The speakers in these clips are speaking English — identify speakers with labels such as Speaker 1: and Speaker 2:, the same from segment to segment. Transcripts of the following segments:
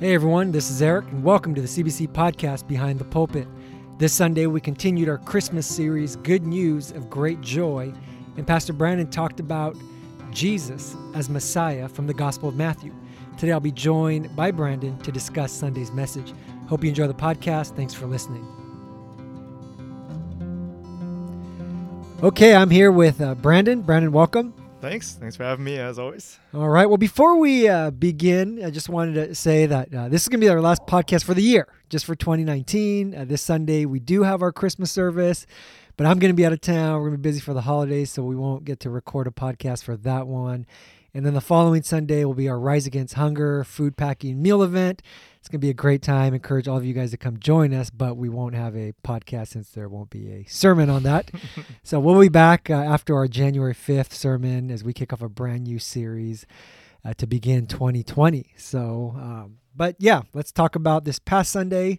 Speaker 1: Hey everyone, this is Erik, and welcome to the CBC podcast Behind the Pulpit. This Sunday, we continued our Christmas series, Good News of Great Joy, and Pastor Brandon talked about Jesus as Messiah from the Gospel of Matthew. Today, I'll be joined by Brandon to discuss Sunday's message. Hope you enjoy the podcast. Thanks for listening. Okay, I'm here with uh, Brandon. Brandon, welcome.
Speaker 2: Thanks. Thanks for having me, as always.
Speaker 1: All right. Well, before we uh, begin, I just wanted to say that uh, this is going to be our last podcast for the year, just for 2019. Uh, this Sunday, we do have our Christmas service, but I'm going to be out of town. We're going to be busy for the holidays, so we won't get to record a podcast for that one. And then the following Sunday will be our Rise Against Hunger food packing meal event. It's going to be a great time. Encourage all of you guys to come join us, but we won't have a podcast since there won't be a sermon on that. so we'll be back uh, after our January 5th sermon as we kick off a brand new series uh, to begin 2020. So, um, but yeah, let's talk about this past Sunday.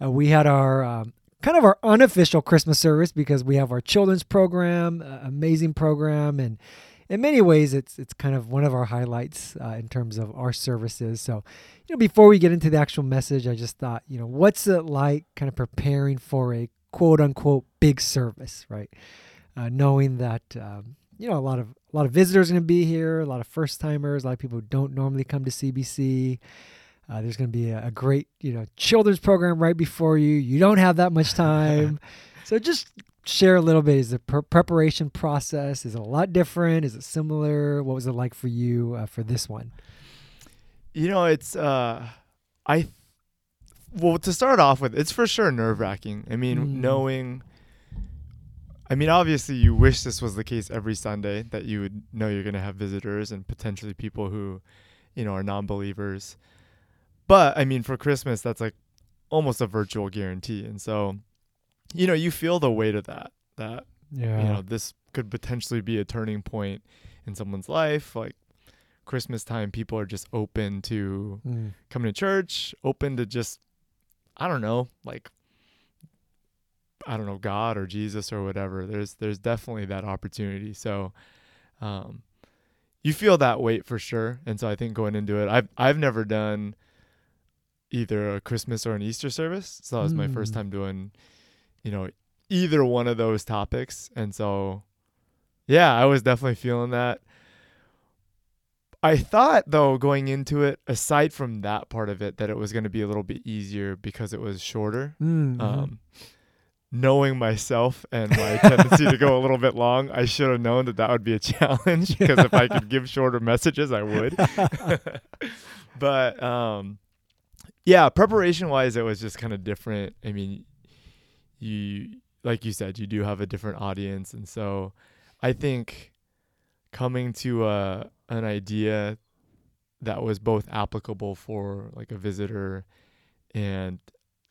Speaker 1: Uh, we had our um, kind of our unofficial Christmas service because we have our children's program, uh, amazing program, and in many ways, it's it's kind of one of our highlights uh, in terms of our services. So, you know, before we get into the actual message, I just thought, you know, what's it like, kind of preparing for a quote unquote big service, right? Uh, knowing that um, you know a lot of a lot of visitors are going to be here, a lot of first timers, a lot of people who don't normally come to CBC. Uh, there's going to be a, a, great, you know, children's program right before you. You don't have that much time, so just share a little bit. Is the pre- preparation process is it a lot different? Is it similar? What was it like for you uh, for this one?
Speaker 2: You know, it's uh, I well to start off with, it's for sure nerve wracking. I mean, mm. knowing. I mean, obviously, you wish this was the case every Sunday that you would know you're going to have visitors and potentially people who, you know, are non-believers. But I mean, for Christmas, that's like almost a virtual guarantee, and so you know, you feel the weight of that. That yeah. you know, this could potentially be a turning point in someone's life. Like Christmas time, people are just open to mm. coming to church, open to just I don't know, like I don't know, God or Jesus or whatever. There's there's definitely that opportunity. So um you feel that weight for sure. And so I think going into it, I've I've never done either a Christmas or an Easter service. So that was mm. my first mm. time doing you know, either one of those topics. And so, yeah, I was definitely feeling that. I thought, though, going into it, aside from that part of it, that it was going to be a little bit easier because it was shorter. Mm-hmm. Um, knowing myself and my tendency to go a little bit long, I should have known that that would be a challenge because if I could give shorter messages, I would. but um, yeah, preparation wise, it was just kind of different. I mean, you like you said you do have a different audience and so i think coming to a an idea that was both applicable for like a visitor and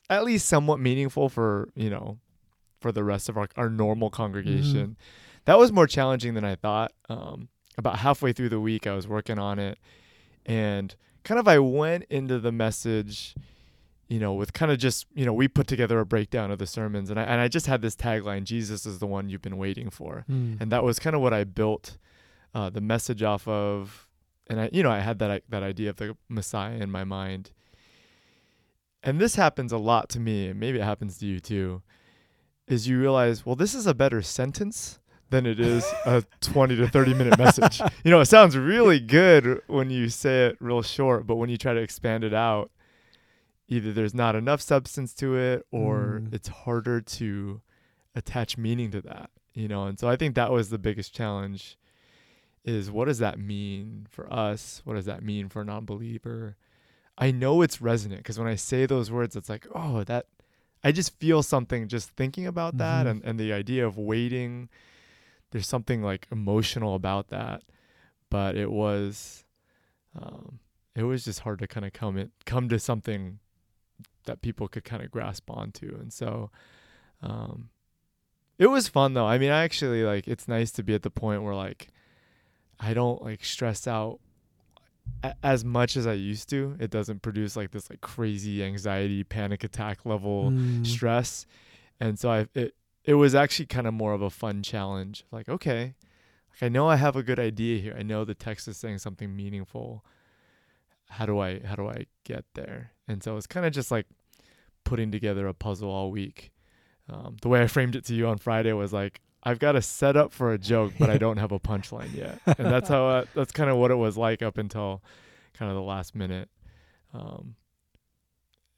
Speaker 2: at least somewhat meaningful for you know for the rest of our, our normal congregation mm-hmm. that was more challenging than i thought um, about halfway through the week i was working on it and kind of i went into the message you know, with kind of just, you know, we put together a breakdown of the sermons and I, and I just had this tagline, Jesus is the one you've been waiting for. Mm. And that was kind of what I built uh, the message off of. And I, you know, I had that, that idea of the Messiah in my mind. And this happens a lot to me, and maybe it happens to you too, is you realize, well, this is a better sentence than it is a 20 to 30 minute message. You know, it sounds really good when you say it real short, but when you try to expand it out, either there's not enough substance to it or mm. it's harder to attach meaning to that you know and so i think that was the biggest challenge is what does that mean for us what does that mean for a non-believer i know it's resonant because when i say those words it's like oh that i just feel something just thinking about that mm-hmm. and, and the idea of waiting there's something like emotional about that but it was um, it was just hard to kind of come it come to something that people could kind of grasp onto. And so um it was fun though. I mean, I actually like it's nice to be at the point where like I don't like stress out a- as much as I used to. It doesn't produce like this like crazy anxiety, panic attack level mm. stress. And so I it it was actually kind of more of a fun challenge. Like, okay, like I know I have a good idea here. I know the text is saying something meaningful. how do I how do I get there? And so it's kind of just like putting together a puzzle all week. Um, the way I framed it to you on Friday was like I've got a setup for a joke, but I don't have a punchline yet, and that's how uh, that's kind of what it was like up until kind of the last minute. Um,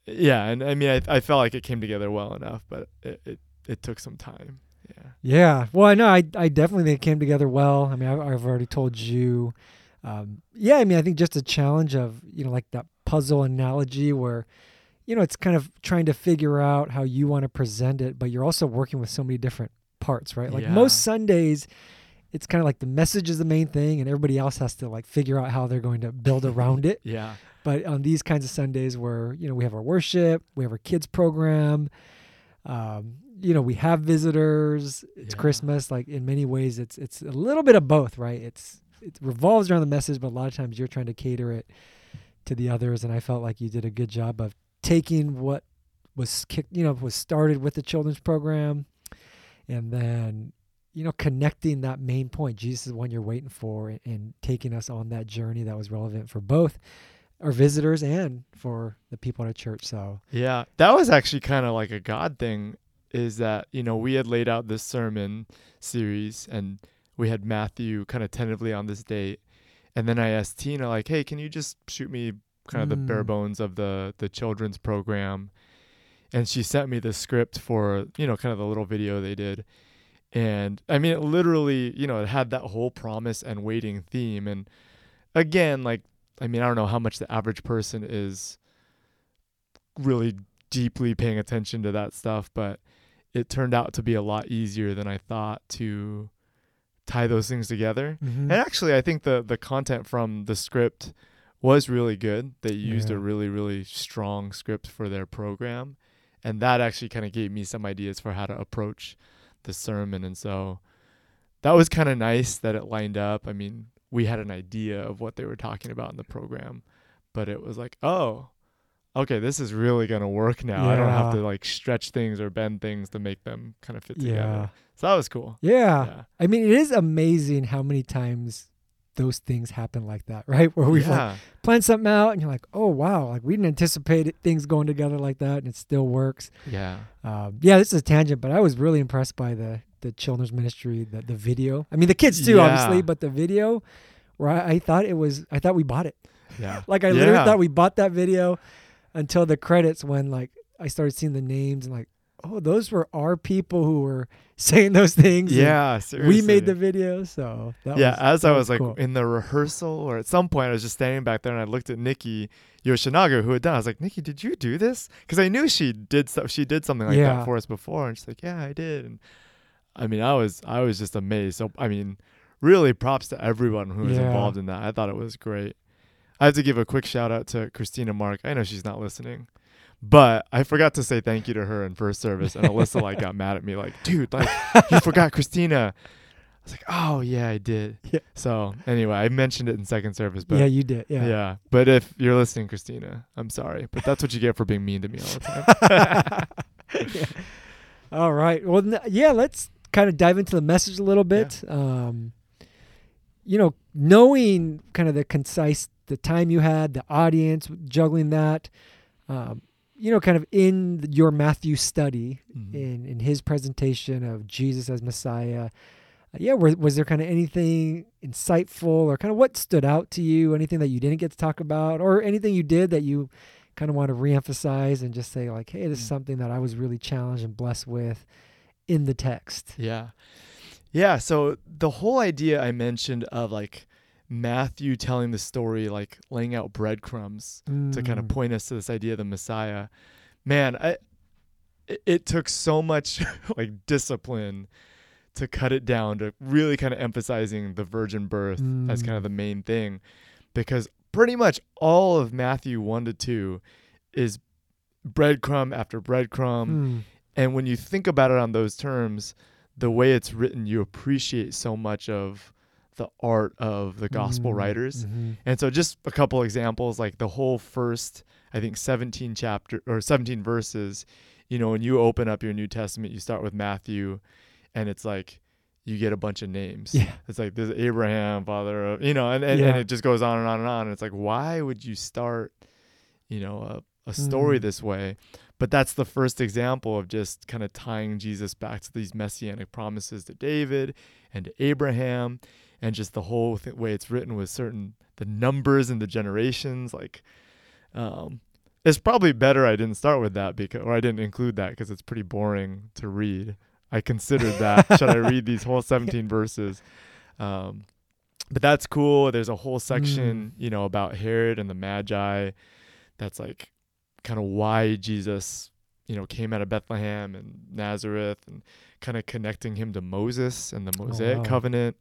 Speaker 2: yeah, and I mean, I I felt like it came together well enough, but it it, it took some time. Yeah.
Speaker 1: Yeah. Well, I know I I definitely think it came together well. I mean, I've, I've already told you. Um, yeah, I mean, I think just a challenge of you know like that puzzle analogy where you know it's kind of trying to figure out how you want to present it, but you're also working with so many different parts, right? Like
Speaker 2: Yeah.
Speaker 1: most Sundays, it's kind of like the message is the main thing, and everybody else has to like figure out how they're going to build around it.
Speaker 2: Yeah.
Speaker 1: But on these kinds of Sundays where, you know, we have our worship, we have our kids program, um, you know, we have visitors, it's
Speaker 2: Yeah.
Speaker 1: Christmas, like in many ways it's it's a little bit of both, right? It's it revolves around the message, but a lot of times you're trying to cater it to the others and I felt like you did a good job of taking what was kicked, you know, was started with the children's program and then you know connecting that main point jesus is the one you're waiting for and, taking us on that journey that was relevant for both our visitors and for the people at our church so
Speaker 2: Yeah, that was actually kind of like a God thing. Is that you know we had laid out this sermon series and we had Matthew kind of tentatively on this date, and then I asked Tina like, "Hey, can you just shoot me kind of the bare
Speaker 1: Mm.
Speaker 2: bones of the the children's program?" And she sent me the script for you know kind of the little video they did, and I mean it literally you know it had that whole promise and waiting theme, and again like I mean I don't know how much the average person is really deeply paying attention to that stuff, but it turned out to be a lot easier than I thought to tie those things together.
Speaker 1: Mhm.
Speaker 2: And actually, I think the the content from the script was really good. They used
Speaker 1: Yeah.
Speaker 2: a really really strong script for their program, and that actually kind of gave me some ideas for how to approach the sermon. And so that was kind of nice that it lined up. I mean, we had an idea of what they were talking about in the program, but it was like, oh, okay, this is really gonna work now. I don't have to like stretch things or bend things to make them kind of fit together. yeah. So that was cool.
Speaker 1: yeah
Speaker 2: Yeah.
Speaker 1: i mean it is amazing how many times those things happen like that right where we've like
Speaker 2: yeah.
Speaker 1: planned something out and you're like oh wow like we didn't anticipate it, things going together like that and it still works
Speaker 2: yeah.
Speaker 1: um, yeah this is a tangent but i was really impressed by the the children's ministry the, the video i mean the kids too
Speaker 2: Yeah.
Speaker 1: obviously but the video where I, I thought it was i thought we bought it
Speaker 2: Yeah.
Speaker 1: like i literally thought we bought that video until the credits when like i started seeing the names and like oh those were our people who were saying those things
Speaker 2: Yeah, seriously.
Speaker 1: we made the video so that
Speaker 2: yeah,
Speaker 1: was,
Speaker 2: as I was like
Speaker 1: cool.
Speaker 2: in the rehearsal or at some point I was just standing back there and I looked at Nikki Yoshinaga who had done. it. I was like, Nikki, did you do this? Because I knew she did stuff. She did something like
Speaker 1: Yeah.
Speaker 2: that for us before, and she's like, Yeah, I did. And I mean, I was I was just amazed. So I mean, really props to everyone who was
Speaker 1: Yeah.
Speaker 2: involved in that. I thought it was great. I have to give a quick shout out to Christina Mark. I know she's not listening. But I forgot to say thank you to her in first service, and Alyssa like got mad at me, like, "Dude, like you forgot Christina." I was like, "Oh yeah, I did."
Speaker 1: Yeah.
Speaker 2: So anyway, I mentioned it in second service, but
Speaker 1: yeah you did yeah,
Speaker 2: yeah. But if you're listening, Christina, I'm sorry, but that's what you get for being mean to me all the time.
Speaker 1: Yeah. All right. Well, n- yeah, let's kind of dive into the message a little bit. Um, you know, knowing kind of the concise, the time you had, the audience, juggling that, um, you know, kind of in your Matthew study,
Speaker 2: Mhm.
Speaker 1: in, in his presentation of Jesus as Messiah. uh, yeah, was, was there kind of anything insightful or kind of what stood out to you? Anything that you didn't get to talk about, or anything you did that you kind of want to reemphasize and just say like, "Hey, this is
Speaker 2: Mm.
Speaker 1: something that I was really challenged and blessed with in the text."
Speaker 2: Yeah. Yeah. So the whole idea I mentioned of like Matthew telling the story, like laying out breadcrumbs to kind of
Speaker 1: Mm.
Speaker 2: point us to this idea of the Messiah. Man, I it, it took so much like discipline to cut it down to really kind of emphasizing the virgin birth as kind of
Speaker 1: Mm.
Speaker 2: the main thing because pretty much all of Matthew 1 to 2 is breadcrumb after breadcrumb
Speaker 1: Mm.
Speaker 2: and when you think about it on those terms, the way it's written, you appreciate so much of the art of the gospel
Speaker 1: Mm.
Speaker 2: writers.
Speaker 1: Mhm.
Speaker 2: And so just a couple examples like the whole first I think 17 chapter or 17 verses, you know, when you open up your New Testament, you start with Matthew and it's like you get a bunch of names.
Speaker 1: Yeah.
Speaker 2: It's like there's Abraham, father of, you know, and, and,
Speaker 1: Yeah.
Speaker 2: and it just goes on and on and on. And it's like, why would you start, you know, a, a story
Speaker 1: Mm.
Speaker 2: this way? But that's the first example of just kind of tying Jesus back to these messianic promises to David and to Abraham and just the whole th- way it's written with certain, the numbers and the generations. Like, um, it's probably better I didn't start with that because, or I didn't include that because it's pretty boring to read. I considered that. Should I read these whole 17 verses? Um, but that's cool. There's a whole section, you know, about Herod and the Magi. That's like kind of why Jesus, you know, came out of Bethlehem and Nazareth and kind of connecting him to Moses and the Mosaic
Speaker 1: wow.
Speaker 2: covenant.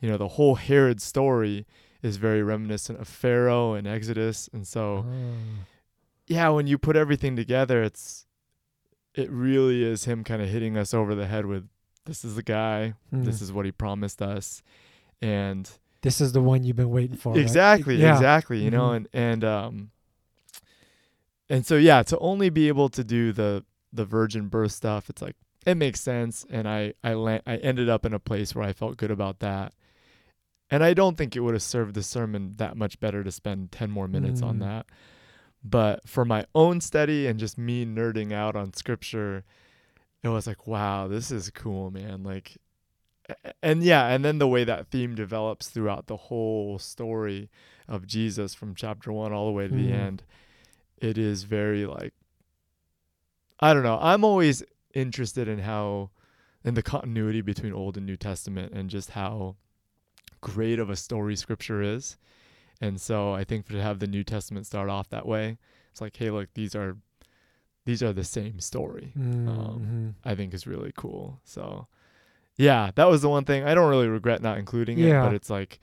Speaker 2: You know, the whole Herod story is very reminiscent of Pharaoh and Exodus. And so,
Speaker 1: Oh.
Speaker 2: yeah, when you put everything together, it's it really is him kind of hitting us over the head with this is the guy, this
Speaker 1: Mm.
Speaker 2: is what he promised us, and
Speaker 1: this is the one you've been waiting for. right?
Speaker 2: exactly,
Speaker 1: Yeah.
Speaker 2: exactly, you know,
Speaker 1: Mhm.
Speaker 2: and and um, and so yeah, to only be able to do the the virgin birth stuff, it's like it makes sense, and I I la- I ended up in a place where I felt good about that. And I don't think it would have served the sermon that much better to spend 10 more minutes on
Speaker 1: Mm.
Speaker 2: that. But for my own study and just me nerding out on scripture, it was like, wow, this is cool, man. Like, and yeah, and then the way that theme develops throughout the whole story of Jesus from chapter one all the way to the
Speaker 1: Mm.
Speaker 2: end, it is very like, I don't know. I'm always interested in how, in the continuity between Old and New Testament and just how great of a story scripture is. And so I think to have the New Testament start off that way, it's like, hey, look, these are these are the same story. Um,
Speaker 1: mhm.
Speaker 2: I think is really cool. So yeah, that was the one thing. I don't really regret not including it,
Speaker 1: Yeah.
Speaker 2: but it's like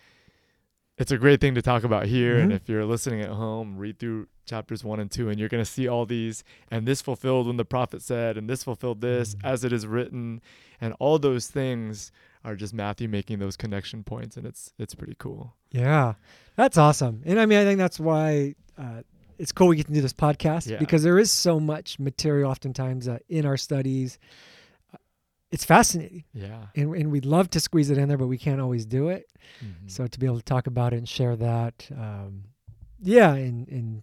Speaker 2: it's a great thing to talk about here. And
Speaker 1: Mhm.
Speaker 2: if you're listening at home, read through chapters one and two, and you're gonna see all these, and this fulfilled when the prophet said, and this fulfilled this
Speaker 1: Mhm.
Speaker 2: as it is written, and all those things are just Matthew making those connection points, and it's it's pretty cool.
Speaker 1: Yeah, that's awesome. And I mean, I think that's why uh, it's cool we get to do this podcast
Speaker 2: Yeah.
Speaker 1: because there is so much material oftentimes uh, in our studies. It's fascinating,
Speaker 2: Yeah.
Speaker 1: and, and we'd love to squeeze it in there, but we can't always do it.
Speaker 2: Mhm.
Speaker 1: So to be able to talk about it and share that, um, yeah, and, and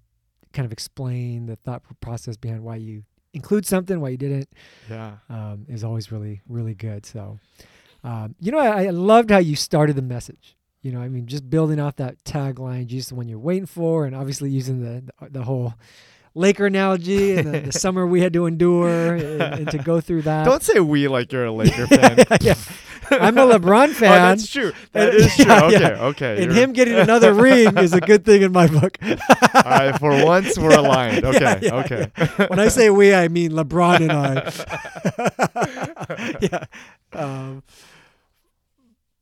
Speaker 1: kind of explain the thought process behind why you include something, why you didn't,
Speaker 2: yeah.
Speaker 1: um, is always really, really good. So, um, you know, I, I loved how you started the message. You know, I mean, just building off that tagline, Jesus, the one you're waiting for, and obviously using the, the whole Laker analogy and the, the summer we had to endure and, and to go through that.
Speaker 2: Don't say we like you're a Laker fan.
Speaker 1: yeah, I'm a LeBron
Speaker 2: Oh,
Speaker 1: fan.
Speaker 2: that's true. That is true.
Speaker 1: yeah,
Speaker 2: Okay, okay.
Speaker 1: and him getting another ring is a good thing in my book.
Speaker 2: All right, for once we're aligned. Okay, okay.
Speaker 1: when I say we, I mean LeBron and I. yeah. Um,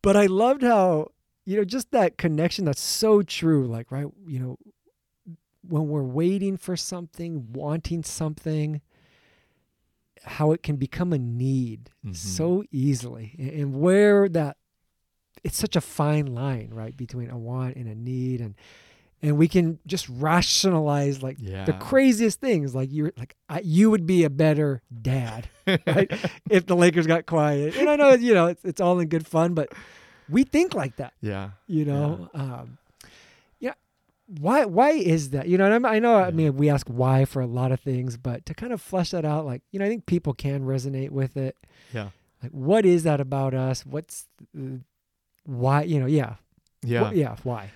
Speaker 1: but I loved how, you know, just that connection that's so true. Like, right, you know, when we're waiting for something, wanting something, how it can become a need
Speaker 2: Mhm.
Speaker 1: so easily. And, where that, it's such a fine line, right, between a want and a need. And, and we can just rationalize like
Speaker 2: yeah.
Speaker 1: the craziest things like you're like I, you would be a better dad right if the lakers got Kawhi and i know you know it's, it's all in good fun but we think like that
Speaker 2: yeah.
Speaker 1: you know um yeah why why is that you know and I'm, i know i mean we ask why for a lot of things but to kind of flesh that out like you know i think people can resonate with it
Speaker 2: Yeah.
Speaker 1: like what is that about us what's why you know yeah
Speaker 2: Yeah.
Speaker 1: Wh- yeah why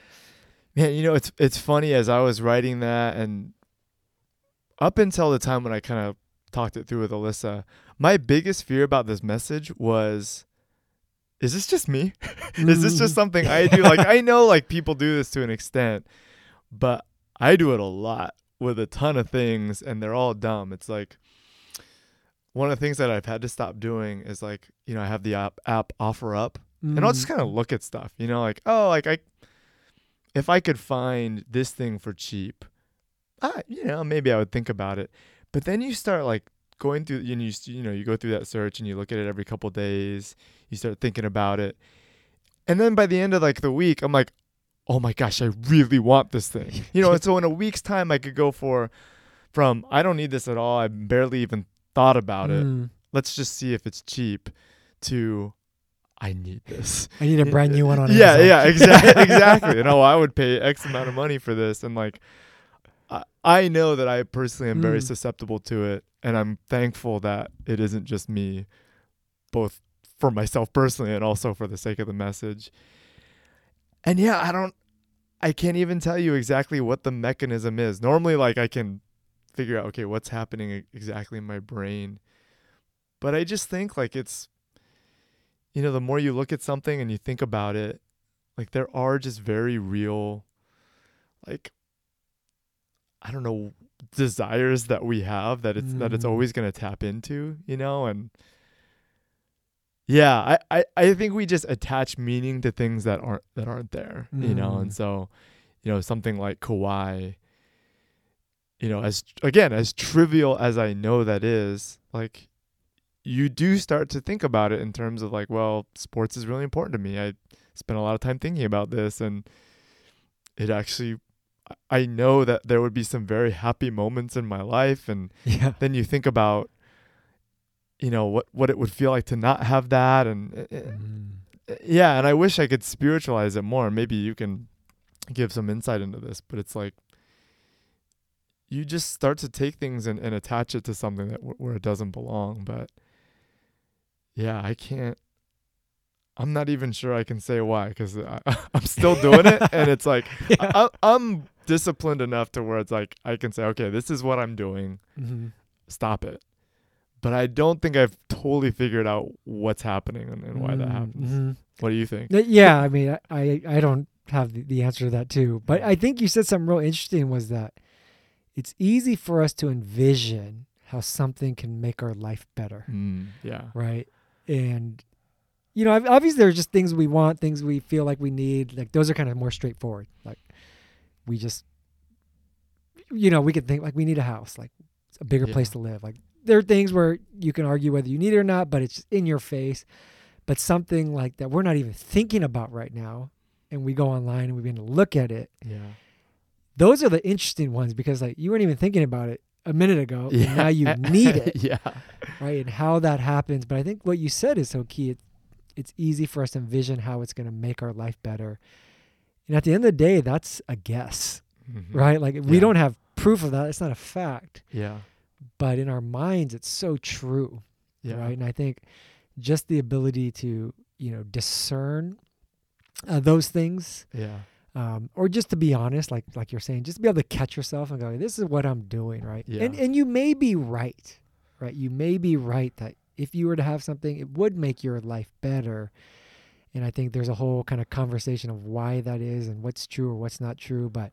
Speaker 2: Man, you know, it's it's funny as I was writing that and up until the time when I kind of talked it through with Alyssa, my biggest fear about this message was is this just me? is this just
Speaker 1: Mm.
Speaker 2: something I do? Like I know like people do this to an extent, but I do it a lot with a ton of things and they're all dumb. It's like one of the things that I've had to stop doing is like, you know, I have the app app OfferUp and I'll just
Speaker 1: Mm.
Speaker 2: kind of look at stuff, you know, like, oh, like I, if I could find this thing for cheap, ah, you know, maybe I would think about it. But then you start like going through, you know, you, you know, you go through that search and you look at it every couple days. You start thinking about it, and then by the end of like the week, I'm like, oh my gosh, I really want this thing, you know. and so in a week's time, I could go for, from I don't need this at all. I barely even thought about it
Speaker 1: Mm.
Speaker 2: let's just see if it's cheap to I need this.
Speaker 1: I need a brand new one on
Speaker 2: yeah,
Speaker 1: Amazon.
Speaker 2: yeah, exactly, exactly. You know, I would pay X amount of money for this, and like, I, I know that I personally am very
Speaker 1: Mm.
Speaker 2: susceptible to it, and I'm thankful that it isn't just me, both for myself personally and also for the sake of the message. And yeah, I don't, I can't even tell you exactly what the mechanism is. Normally, like I can figure out, okay, what's happening exactly in my brain, but I just think like it's you know, the more you look at something and you think about it, like there are just very real, like, I don't know, desires that we have that it's that it's
Speaker 1: Mm.
Speaker 2: always gonna tap into, you know, and yeah, I, I I think we just attach meaning to things that aren't that aren't there, you know, and
Speaker 1: Mm.
Speaker 2: so, you know, something like Kawhi. You know, as again, as trivial as I know that is, like you do start to think about it in terms of like, well, sports is really important to me. I spent a lot of time thinking about this and it actually I- I know that there would be some very happy moments in my life and
Speaker 1: Yeah.
Speaker 2: then you think about you know what what it would feel like to not have that and
Speaker 1: Mm.
Speaker 2: yeah, and I wish I could spiritualize it more. Maybe you can give some insight into this, but it's like you just start to take things and, and attach it to something that where it doesn't belong. But yeah, I can't. I'm not even sure I can say why because I'm still doing it, and it's like
Speaker 1: Yeah.
Speaker 2: I, I'm disciplined enough to where it's like I can say, okay, this is what I'm doing.
Speaker 1: Mhm.
Speaker 2: Stop it. But I don't think I've totally figured out what's happening and, and why that
Speaker 1: Mm,
Speaker 2: happens. What do you think?
Speaker 1: Yeah, I mean, I, I, I don't have the, the answer to that too. But I think you said something real interesting was that it's easy for us to envision how something can make our life better,
Speaker 2: Mm, yeah.
Speaker 1: right? And you know, obviously there are just things we want, things we feel like we need. Like those are kind of more straightforward. Like we just, you know, we could think like we need a house, like a bigger
Speaker 2: Yeah.
Speaker 1: place to live. Like there are things where you can argue whether you need it or not, but it's in your face. But something like that we're not even thinking about right now, and we go online and we begin to look at it.
Speaker 2: Yeah.
Speaker 1: Those are the interesting ones because like you weren't even thinking about it a minute ago,
Speaker 2: yeah.
Speaker 1: and now you need it,
Speaker 2: yeah.
Speaker 1: right? And how that happens. But I think what you said is so key. It, it's easy for us to envision how it's going to make our life better. And at the end of the day, that's a guess,
Speaker 2: Mhm.
Speaker 1: right? Like we don't have proof of that. It's not a fact.
Speaker 2: Yeah.
Speaker 1: But in our minds, it's so true,
Speaker 2: Yeah.
Speaker 1: right? And I think just the ability to, you know, discern uh, those things,
Speaker 2: Yeah.
Speaker 1: um, or just to be honest, like like you're saying, just to be able to catch yourself and go, "This is what I'm doing," right?
Speaker 2: yeah.
Speaker 1: And and you may be right, right? You may be right that if you were to have something, it would make your life better. And I think there's a whole kind of conversation of why that is and what's true or what's not true, but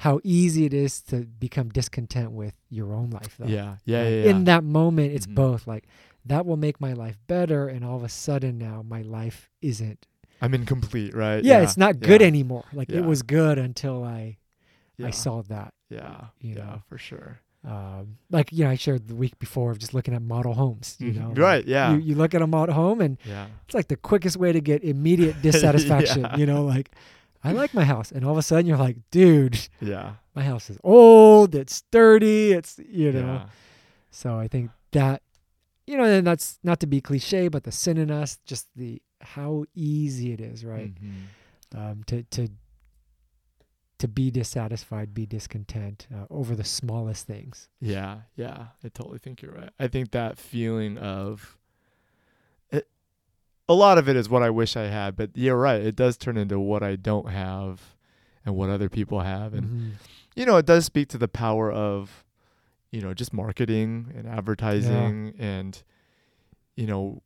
Speaker 1: how easy it is to become discontent with your own life, though.
Speaker 2: Yeah. Yeah.
Speaker 1: Like,
Speaker 2: Yeah. yeah.
Speaker 1: In that moment, it's
Speaker 2: Mhm.
Speaker 1: both like that will make my life better, and all of a sudden now my life isn't.
Speaker 2: I'm incomplete, right?
Speaker 1: Yeah, it's not good
Speaker 2: yeah,
Speaker 1: anymore. Like
Speaker 2: Yeah.
Speaker 1: it was good until I
Speaker 2: Yeah.
Speaker 1: I saw that.
Speaker 2: Yeah.
Speaker 1: you
Speaker 2: yeah.
Speaker 1: know.
Speaker 2: For sure.
Speaker 1: Um, like you know, I shared the week before of just looking at model homes. You
Speaker 2: Mhm.
Speaker 1: know,
Speaker 2: Right,
Speaker 1: Like,
Speaker 2: yeah.
Speaker 1: You, you look at a model home, and
Speaker 2: Yeah.
Speaker 1: it's like the quickest way to get immediate dissatisfaction.
Speaker 2: Yeah.
Speaker 1: You know, like I like my house, and all of a sudden you're like, dude,
Speaker 2: Yeah.
Speaker 1: my house is old, it's dirty, it's you know.
Speaker 2: Yeah.
Speaker 1: So I think that, you know, and that's not to be cliche, but the sin in us, just the how easy it is, right?
Speaker 2: Mhm.
Speaker 1: Um, to to to be dissatisfied, be discontent uh, over the smallest things.
Speaker 2: Yeah, yeah, I totally think you're right. I think that feeling of a lot of it is what I wish I had, but you're right. It does turn into what I don't have and what other people have, and
Speaker 1: Mhm.
Speaker 2: you know, it does speak to the power of you know just marketing and advertising and you know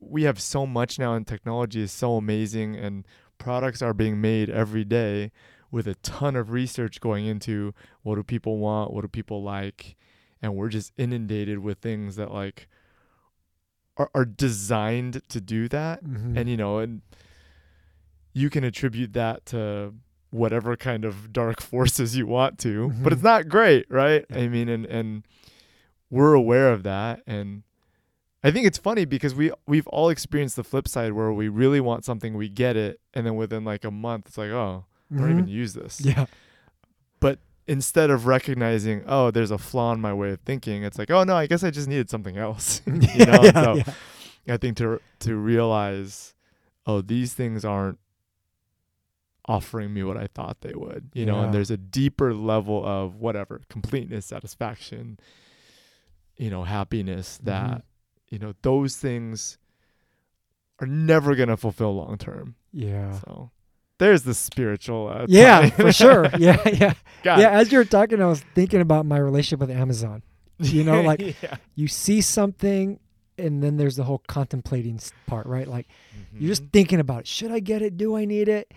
Speaker 2: we have so much now and technology is so amazing and products are being made every day with a ton of research going into what do people want what do people like and we're just inundated with things that like are, are designed to do that
Speaker 1: Mhm.
Speaker 2: and you know and you can attribute that to whatever kind of dark forces you want to but it's
Speaker 1: Mhm.
Speaker 2: not great right
Speaker 1: Yeah.
Speaker 2: i mean and and we're aware of that and i think it's funny because we we've all experienced the flip side where we really want something we get it and then within like a month it's like oh i don't even
Speaker 1: Mhm.
Speaker 2: use this
Speaker 1: yeah,
Speaker 2: instead of recognizing oh there's a flaw in my way of thinking it's like oh no i guess i just needed something else you know
Speaker 1: yeah,
Speaker 2: so
Speaker 1: yeah.
Speaker 2: I think to to realize, oh, these things aren't offering me what I thought they would, you know,
Speaker 1: Yeah.
Speaker 2: and there's a deeper level of whatever completeness, satisfaction, you know, happiness
Speaker 1: Mm-hmm.
Speaker 2: that, you know, those things are never gonna fulfill long term.
Speaker 1: Yeah.
Speaker 2: So there's the spiritual. Uh,
Speaker 1: Yeah, for sure. Yeah, yeah.
Speaker 2: God.
Speaker 1: Yeah, as you were talking, I was thinking about my relationship with Amazon. You know, like
Speaker 2: yeah.
Speaker 1: you see something and then there's the whole contemplating part, right? Like you're just
Speaker 2: Mhm.
Speaker 1: thinking about it. Should I get it? Do I need it?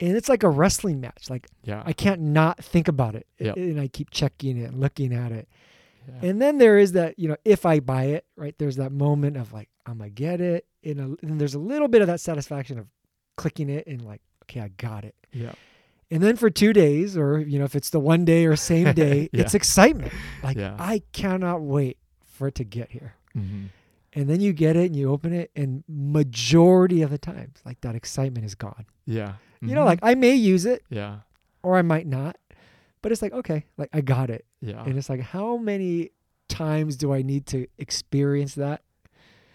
Speaker 1: And it's like a wrestling match. Like
Speaker 2: yeah.
Speaker 1: I can't not think about it.
Speaker 2: Yep.
Speaker 1: And I keep checking it and looking at it.
Speaker 2: yeah.
Speaker 1: And then there is that, you know, if I buy it, right? There's that moment of like, I'm gonna get it. And, a, and there's a little bit of that satisfaction of clicking it and like, okay, I got it.
Speaker 2: yeah.
Speaker 1: And then for two days, or you know, if it's the one day or same day,
Speaker 2: Yeah.
Speaker 1: it's excitement. Like
Speaker 2: Yeah.
Speaker 1: I cannot wait for it to get here.
Speaker 2: Mhm.
Speaker 1: And then you get it and you open it, and majority of the times, like that excitement is gone.
Speaker 2: Yeah.
Speaker 1: You know, like I may use it
Speaker 2: yeah.
Speaker 1: or I might not, but it's like okay, like I got it,
Speaker 2: Yeah.
Speaker 1: and it's like how many times do I need to experience that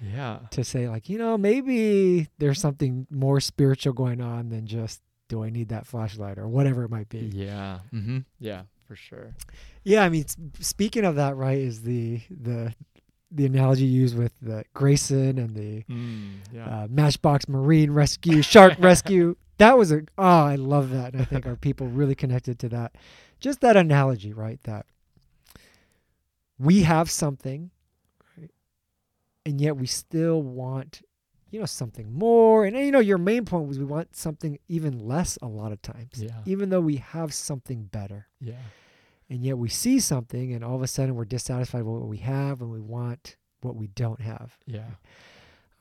Speaker 2: yeah.
Speaker 1: to say like you know maybe there's something more spiritual going on than just do I need that flashlight or whatever it might be.
Speaker 2: Yeah. Mm-hmm. Yeah. For sure.
Speaker 1: Yeah, I mean, speaking of that, right, is the the the analogy used with the Grayson and the
Speaker 2: Mm, yeah.
Speaker 1: uh, Matchbox Marine Rescue, Shark Rescue. That was a oh, I love that. And I think our people really connected to that. Just that analogy, right? That we have something, and yet we still want, you know, something more. And you know, your main point was we want something even less a lot of times,
Speaker 2: yeah.
Speaker 1: even though we have something better
Speaker 2: Yeah.
Speaker 1: and yet we see something and all of a sudden we're dissatisfied with what we have and we want what we don't have
Speaker 2: Yeah.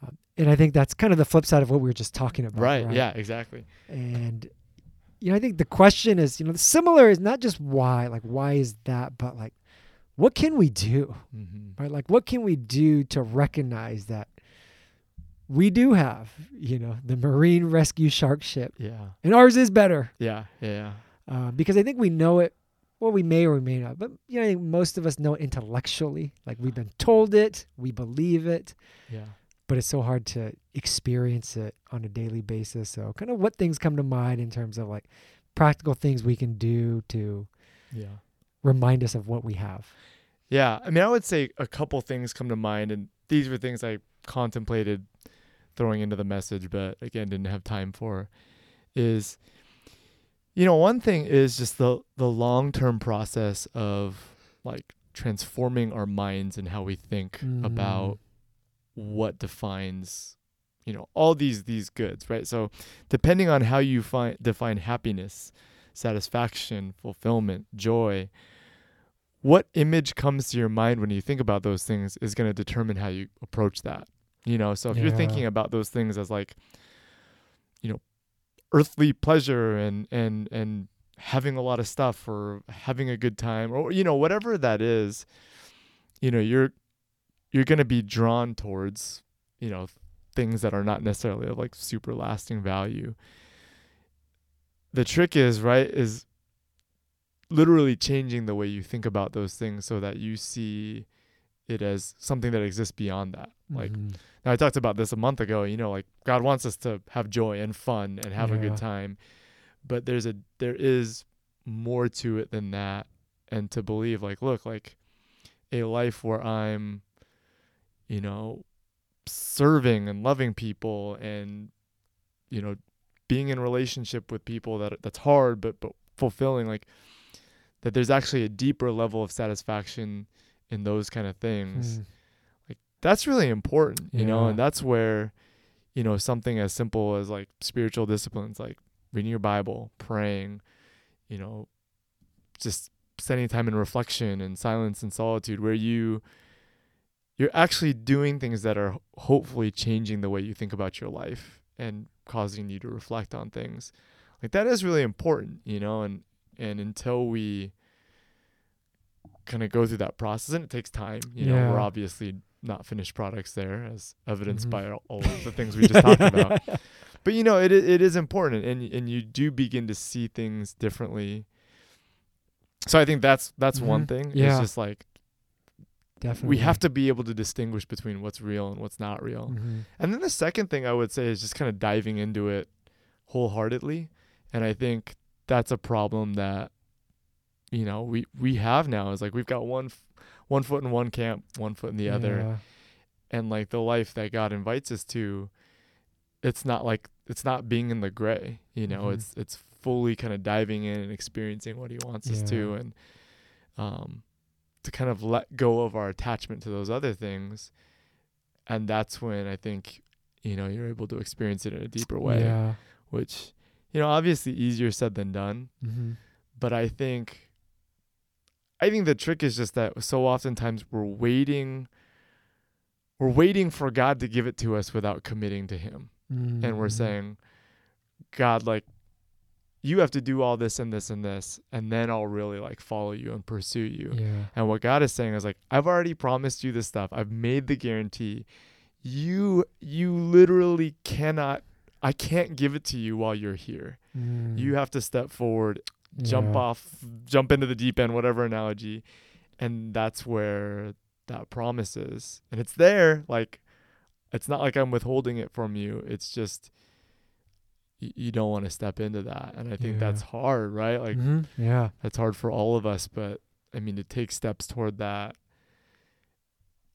Speaker 1: um, and i think that's kind of the flip side of what we were just talking about
Speaker 2: Right. Yeah. Exactly.
Speaker 1: and you know i think the question is you know similar is not just why like why is that but like what can we do
Speaker 2: Mm-hmm.
Speaker 1: right like what can we do to recognize that we do have you know the marine rescue shark ship
Speaker 2: Yeah.
Speaker 1: and ours is better
Speaker 2: Yeah. Yeah.
Speaker 1: uh, because I think we know it. Well, we may or we may not, but you know, I think most of us know it intellectually. Like we've been told it, we believe it,
Speaker 2: Yeah.
Speaker 1: but it's so hard to experience it on a daily basis. So, kind of what things come to mind in terms of like practical things we can do to
Speaker 2: Yeah.
Speaker 1: Remind us of what we have.
Speaker 2: Yeah, I mean, I would say a couple things come to mind, and these were things I contemplated throwing into the message, but again, didn't have time for. Is, you know, one thing is just the the long term process of like transforming our minds and how we think
Speaker 1: Mm.
Speaker 2: about what defines, you know, all these these goods, right? So, depending on how you find define happiness, satisfaction, fulfillment, joy, what image comes to your mind when you think about those things is going to determine how you approach that. You know, so if you're thinking about those things as like, you know, earthly pleasure and and and having a lot of stuff or having a good time or you know whatever that is, you know, you're you're going to be drawn towards, you know, things that are not necessarily of like super lasting value. The trick is, right, is literally changing the way you think about those things so that you see it as something that exists beyond that. Like
Speaker 1: Mhm.
Speaker 2: now I talked about this a month ago, you know, like God wants us to have joy and fun and have a good time. But there's a there is more to it than that and to believe like look, like a life where I'm you know serving and loving people and you know being in relationship with people that that's hard but but fulfilling like that there's actually a deeper level of satisfaction in those kind of things
Speaker 1: Mm.
Speaker 2: that's really important, you know, and that's where, you know, something as simple as like spiritual disciplines, like reading your Bible, praying, you know, just spending time in reflection and silence and solitude, where you, you're actually doing things that are hopefully changing the way you think about your life and causing you to reflect on things. Like that is really important, you know, and and until we kind of go through that process and it takes time, you know, we're obviously not finished products there as evidenced
Speaker 1: Mhm.
Speaker 2: by all of the things we just talked about. But you know, it it is important and and you do begin to see things differently. So I think that's that's one
Speaker 1: Mhm.
Speaker 2: thing.
Speaker 1: Yeah.
Speaker 2: It's just like
Speaker 1: Definitely.
Speaker 2: we have to be able to distinguish between what's real and what's not real.
Speaker 1: Mhm.
Speaker 2: And then the second thing I would say is just kind of diving into it wholeheartedly. And I think that's a problem that you know we we have now is like we've got one one foot in one camp, one foot in the other,
Speaker 1: Yeah.
Speaker 2: and like the life that God invites us to, it's not like it's not being in the gray. You know,
Speaker 1: Mhm.
Speaker 2: it's it's fully kind of diving in and experiencing what He wants us to, and um, to kind of let go of our attachment to those other things, and that's when I think you know you're able to experience it in a deeper way,
Speaker 1: Yeah.
Speaker 2: which you know obviously easier said than done,
Speaker 1: hmm
Speaker 2: but I think. I think the trick is just that so oftentimes we're waiting we're waiting for God to give it to us without committing to him. And we're
Speaker 1: Mhm.
Speaker 2: saying, God, like, you have to do all this and this and this, and then I'll really like follow you and pursue you.
Speaker 1: Yeah.
Speaker 2: And what God is saying is like, I've already promised you this stuff. I've made the guarantee. You you literally cannot I can't give it to you while you're here.
Speaker 1: Mm.
Speaker 2: You have to step forward, jump
Speaker 1: Yeah.
Speaker 2: off, jump into the deep end, whatever analogy. And that's where that promise is. And it's there. Like, it's not like I'm withholding it from you. It's just, y- you don't want to step into that. And I think
Speaker 1: Yeah.
Speaker 2: that's hard, right? Like,
Speaker 1: Mhm. Yeah.
Speaker 2: that's hard for all of us. But I mean, to take steps toward that.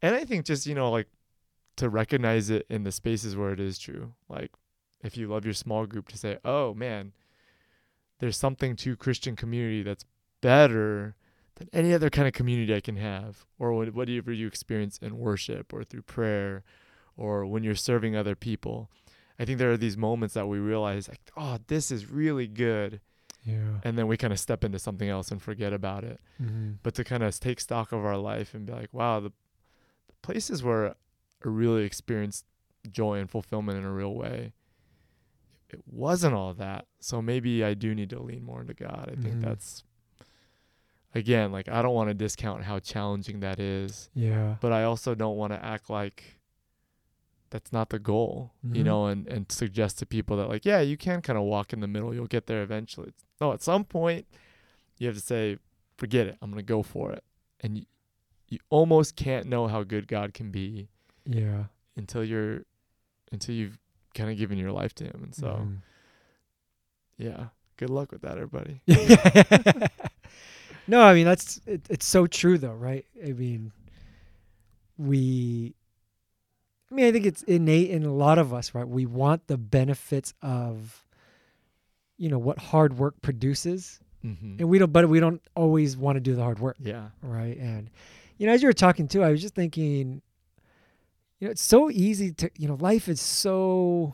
Speaker 2: And I think just, you know, like to recognize it in the spaces where it is true. Like, if you love your small group, to say, oh man, there's something to Christian community that's better than any other kind of community I can have, or whatever you experience in worship or through prayer, or when you're serving other people. I think there are these moments that we realize, like, oh, this is really good,
Speaker 1: Yeah.
Speaker 2: and then we kind of step into something else and forget about it.
Speaker 1: Mhm.
Speaker 2: But to kind of take stock of our life and be like, wow, the, the places where I really experienced joy and fulfillment in a real way, it wasn't all that. So maybe I do need to lean more into God. I think
Speaker 1: Mhm.
Speaker 2: that's again, like I don't want to discount how challenging that is,
Speaker 1: Yeah.
Speaker 2: but I also don't want to act like that's not the goal, you
Speaker 1: Mhm.
Speaker 2: know, and and suggest to people that like, yeah, you can kind of walk in the middle, you'll get there eventually. No, at some point you have to say, forget it, I'm going to go for it. And you, you almost can't know how good God can be
Speaker 1: Yeah.
Speaker 2: until you're until you've kind of giving your life to him. And so,
Speaker 1: Mhm.
Speaker 2: yeah, good luck with that everybody.
Speaker 1: no, I mean that's it, it's so true though, right? I mean, we. I mean, I think it's innate in a lot of us, right? We want the benefits of, you know, what hard work produces,
Speaker 2: Mhm.
Speaker 1: and we don't. But we don't always want to do the hard work,
Speaker 2: Yeah.
Speaker 1: right? And, you know, as you were talking too, I was just thinking, you know, it's so easy to, you know, life is so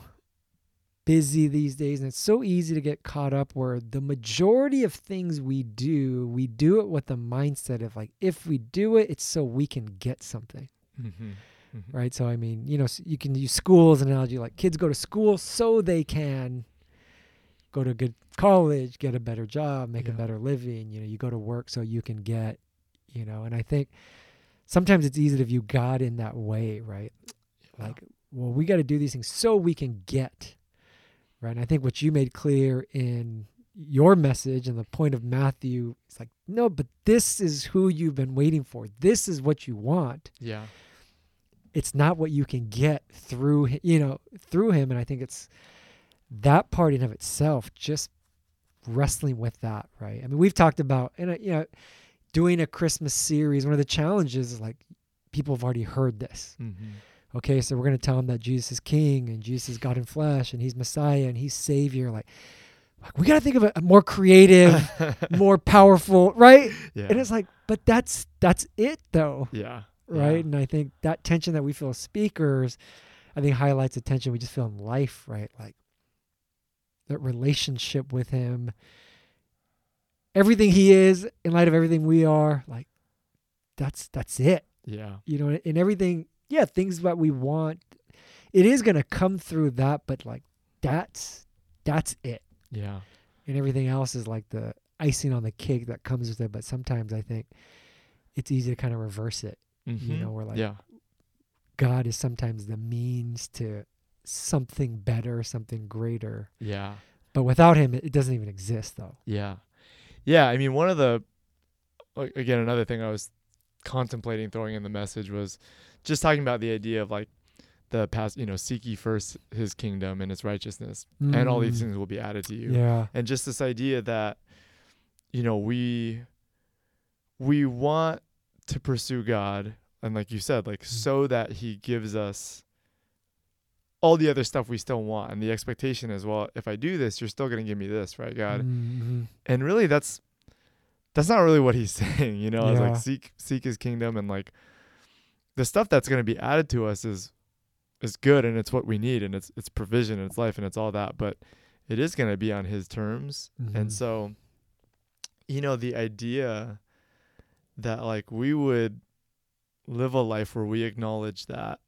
Speaker 1: busy these days and it's so easy to get caught up where the majority of things we do, we do it with the mindset of like, if we do it, it's so we can get something,
Speaker 2: Mhm. Mhm.
Speaker 1: right? So, I mean, you know, you can use school as an analogy like kids go to school so they can go to a good college, get a better job, make a better living. You know, you go to work so you can get, you know, and I think sometimes it's easy to view God in that way, right? Like, well, we got to do these things so we can get, right? And I think what you made clear in your message and the point of Matthew is like, no, but this is who you've been waiting for. This is what you want.
Speaker 2: yeah.
Speaker 1: It's not what you can get through, you know, through him. And I think it's that part in of itself, just wrestling with that, right? I mean, we've talked about, and you know, doing a Christmas series. One of the challenges is like people have already heard this.
Speaker 2: Mhm.
Speaker 1: Okay, so we're going to tell them that Jesus is King and Jesus is God in flesh and He's Messiah and He's Savior. Like, like, we got to think of a, a more creative, more powerful, right?
Speaker 2: yeah.
Speaker 1: And it's like, but that's that's it though,
Speaker 2: yeah.
Speaker 1: right?
Speaker 2: Yeah.
Speaker 1: And I think that tension that we feel as speakers, I think highlights the tension we just feel in life, right? Like that relationship with Him, everything He is in light of everything we are. Like, that's that's it
Speaker 2: Yeah.
Speaker 1: you know, and everything, yeah, things that we want, it is gonna come through that, but like that's that's it,
Speaker 2: Yeah.
Speaker 1: and everything else is like the icing on the cake that comes with it. But sometimes I think it's easy to kind of reverse it.
Speaker 2: Mhm.
Speaker 1: know, we're like-
Speaker 2: yeah.
Speaker 1: God is sometimes the means to something better, something greater,
Speaker 2: Yeah.
Speaker 1: but without Him, it doesn't even exist, though.
Speaker 2: Yeah. Yeah. I mean, one of the, like, again, another thing I was contemplating throwing in the message was just talking about the idea of like the past, you know, seek ye first his kingdom and his righteousness, and all these
Speaker 1: Mm.
Speaker 2: things will be added to you.
Speaker 1: Yeah.
Speaker 2: And just this idea that, you know, we we want to pursue God, and like you said, like
Speaker 1: Mm.
Speaker 2: so that He gives us all the other stuff we still want, and the expectation is, well, if I do this, you're still gonna give me this, right, God?
Speaker 1: Mhm.
Speaker 2: and really that's that's not really what he's saying you know it's like seek seek his kingdom and like the stuff that's going to be added to us is is good and it's what we need and it's it's provision and it's life and it's all that but it is going to be on his terms
Speaker 1: Mhm.
Speaker 2: and so you know the idea that like we would live a life where we acknowledge that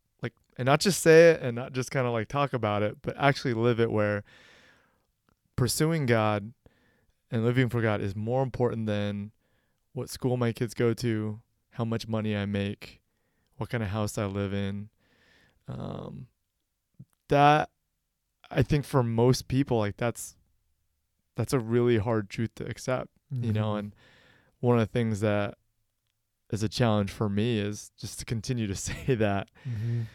Speaker 2: and not just say it and not just kind of like talk about it but actually live it where pursuing god and living for god is more important than what school my kids go to how much money i make what kind of house i live in um that i think for most people like that's that's a really hard truth to accept you know
Speaker 1: Mhm.
Speaker 2: and one of the things that is a challenge for me is just to continue to say that
Speaker 1: Mhm.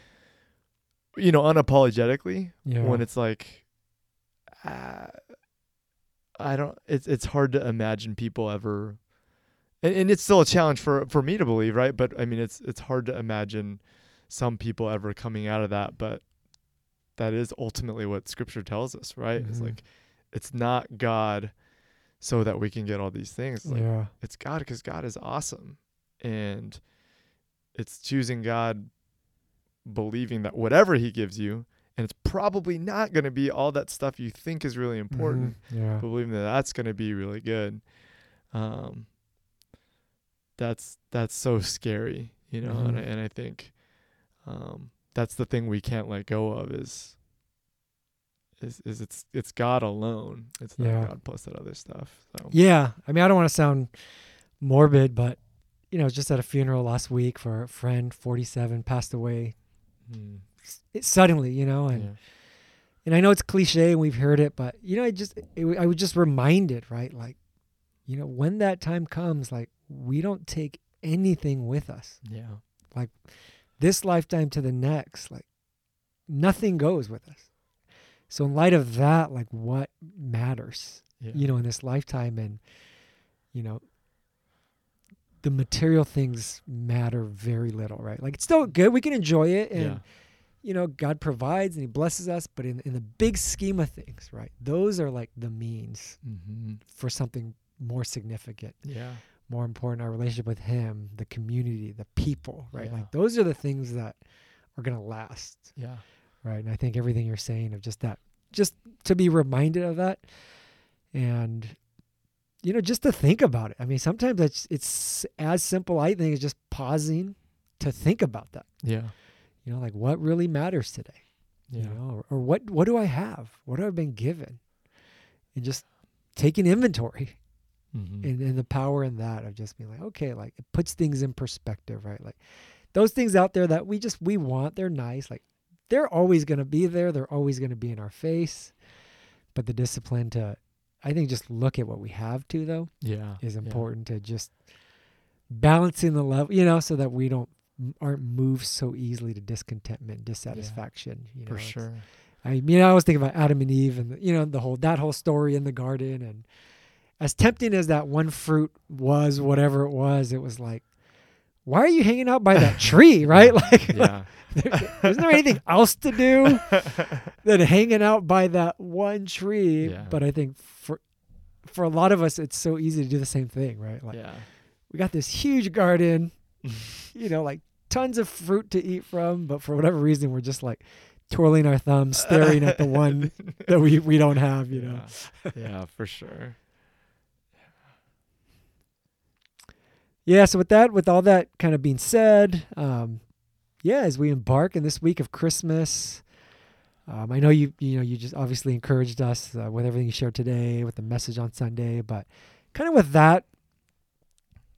Speaker 2: You know unapologetically
Speaker 1: yeah.
Speaker 2: when it's like uh, i don't it's it's hard to imagine people ever and, and it's still a challenge for for me to believe right but i mean it's it's hard to imagine some people ever coming out of that but that is ultimately what scripture tells us right it's
Speaker 1: Mhm.
Speaker 2: like it's not god so that we can get all these things It's like
Speaker 1: yeah.
Speaker 2: it's God because God is awesome. And it's choosing God, believing that whatever He gives you, and it's probably not going to be all that stuff you think is really important,
Speaker 1: Mhm. Yeah.
Speaker 2: but believing that that's going to be really good. Um, that's that's so scary, you know. And I,
Speaker 1: Mhm.
Speaker 2: and I think um, that's the thing we can't let go of is is is it's it's God alone. It's not
Speaker 1: Yeah.
Speaker 2: God plus that other stuff. So
Speaker 1: Yeah. I mean, I don't want to sound morbid, but you know, just at a funeral last week for a friend, 47, passed away
Speaker 2: mm,
Speaker 1: it, suddenly, you know, and
Speaker 2: yeah.
Speaker 1: and I know it's cliche and we've heard it, but you know, I just it, I was just reminded, right? Like, you know, when that time comes, like we don't take anything with us.
Speaker 2: Yeah.
Speaker 1: Like this lifetime to the next, like nothing goes with us. So in light of that, like what matters,
Speaker 2: Yeah.
Speaker 1: you know, in this lifetime and you know, the material things matter very little, right? Like it's still good. We can enjoy it and
Speaker 2: yeah.
Speaker 1: you know, God provides and He blesses us, but in in the big scheme of things, right? Those are like the means
Speaker 2: Mm-hmm.
Speaker 1: for something more significant,
Speaker 2: Yeah.
Speaker 1: more important. Our relationship with Him, the community, the people, right?
Speaker 2: Yeah.
Speaker 1: Like those are the things that are gonna last,
Speaker 2: Yeah.
Speaker 1: right? And I think everything you're saying of just that, just to be reminded of that, and you know, just to think about it. I mean, sometimes it's it's as simple. I think as just pausing to think about that.
Speaker 2: Yeah.
Speaker 1: You know, like what really matters today.
Speaker 2: Yeah.
Speaker 1: you know or, or what what do i have what have i been given and just taking inventory
Speaker 2: Mm-hmm.
Speaker 1: and, and the power in that of just being like okay like it puts things in perspective right like those things out there that we just we want they're nice like they're always going to be there they're always going to be in our face but the discipline to i think just look at what we have to though
Speaker 2: yeah.
Speaker 1: is
Speaker 2: yeah.
Speaker 1: important to just balancing the level you know so that we don't aren't moved so easily to discontentment dissatisfaction you know
Speaker 2: For sure.
Speaker 1: I mean, I was thinking about Adam and Eve, and you know the whole that whole story in the garden, and as tempting as that one fruit was, whatever it was, it was like, why are you hanging out by that tree, right? Like,
Speaker 2: Yeah.
Speaker 1: there- isn't there anything else to do than hanging out by that one tree?
Speaker 2: Yeah.
Speaker 1: But I think for a lot of us, it's so easy to do the same thing, right? Like,
Speaker 2: yeah.
Speaker 1: we got this huge garden, you know, like tons of fruit to eat from, but for whatever reason, we're just like twirling our thumbs, staring at the one that we, we don't have, you know.
Speaker 2: Yeah. yeah, for sure.
Speaker 1: Yeah, so with that, with all that kind of being said, um, yeah, as we embark in this week of Christmas, um, I know you you know you just obviously encouraged us uh, with everything you shared today, with the message on Sunday, but kind of with that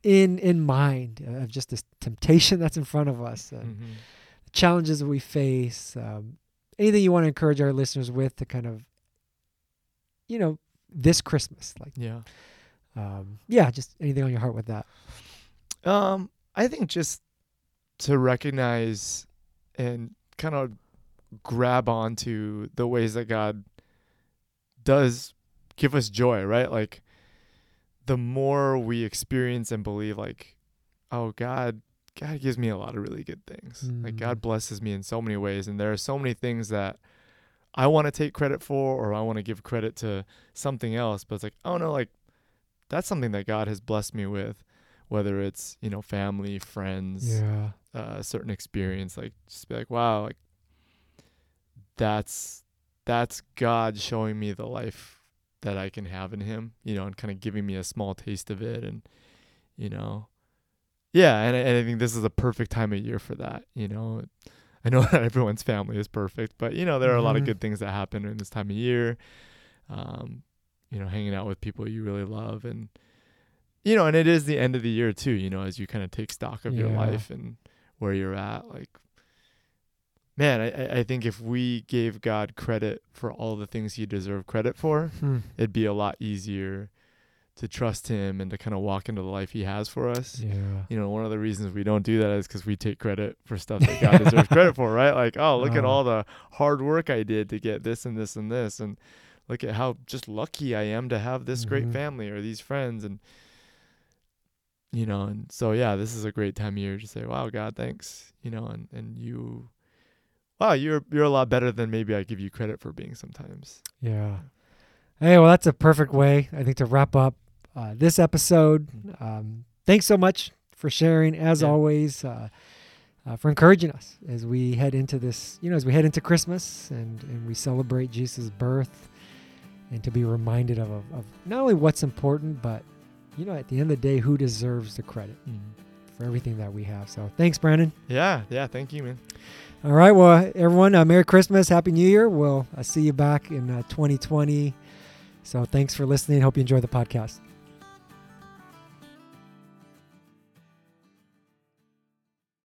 Speaker 1: in in mind uh, of just this temptation that's in front of us, and
Speaker 2: Mm-hmm.
Speaker 1: challenges that we face. Um, anything you want to encourage our listeners with to kind of, you know, this Christmas, like,
Speaker 2: Yeah.
Speaker 1: um, yeah, just anything on your heart with that.
Speaker 2: Um, I think just to recognize and kind of grab onto the ways that God does give us joy, right? Like the more we experience and believe like oh God God gives me a lot of really good things. Mm. Like God blesses me in so many ways and there are so many things that I want to take credit for or I want to give credit to something else, but it's like, oh no, like that's something that God has blessed me with, whether it's, you know, family, friends,
Speaker 1: yeah.
Speaker 2: uh, certain experience, like just be like, wow, like that's that's God showing me the life that I can have in him, you know, and kind of giving me a small taste of it and you know, yeah, and, and I think this is a perfect time of year for that, you know. I know not everyone's family is perfect, but you know there are mm-hmm. a lot of mm-hmm. good things that happen in this time of year. Um, you know, hanging out with people you really love, and you know, and it is the end of the year too. You know, as you kind of take stock of yeah. your life and where you're at, like, man, I I think if we gave God credit for all the things He deserved credit for, hmm. it'd be a lot easier to trust him and to kind of walk into the life he has for us.
Speaker 1: Yeah.
Speaker 2: You know, one of the reasons we don't do that is because we take credit for stuff that God deserves credit for, right? Like, oh, look uh, at all the hard work I did to get this and this and this. And look at how just lucky I am to have this mm-hmm. great family or these friends. And, you know, and so, yeah, this is a great time of year to say, wow, God, thanks. You know, and, and you, wow, you're, you're a lot better than maybe I give you credit for being sometimes.
Speaker 1: Yeah. Hey, well, that's a perfect way, I think, to wrap up uh, this episode. Um, thanks so much for sharing, as yeah. always, uh, uh, for encouraging us as we head into this, you know, as we head into Christmas and, and we celebrate Jesus' birth and to be reminded of, of, of, not only what's important, but, you know, at the end of the day, who deserves the credit mm. For everything that we have. So thanks, Brandon.
Speaker 2: Yeah. Yeah. Thank you, man.
Speaker 1: All right. Well, everyone, uh, Merry Christmas. Happy New Year. We'll uh, see you back in 2020. Uh, so thanks for listening. Hope you enjoy the podcast.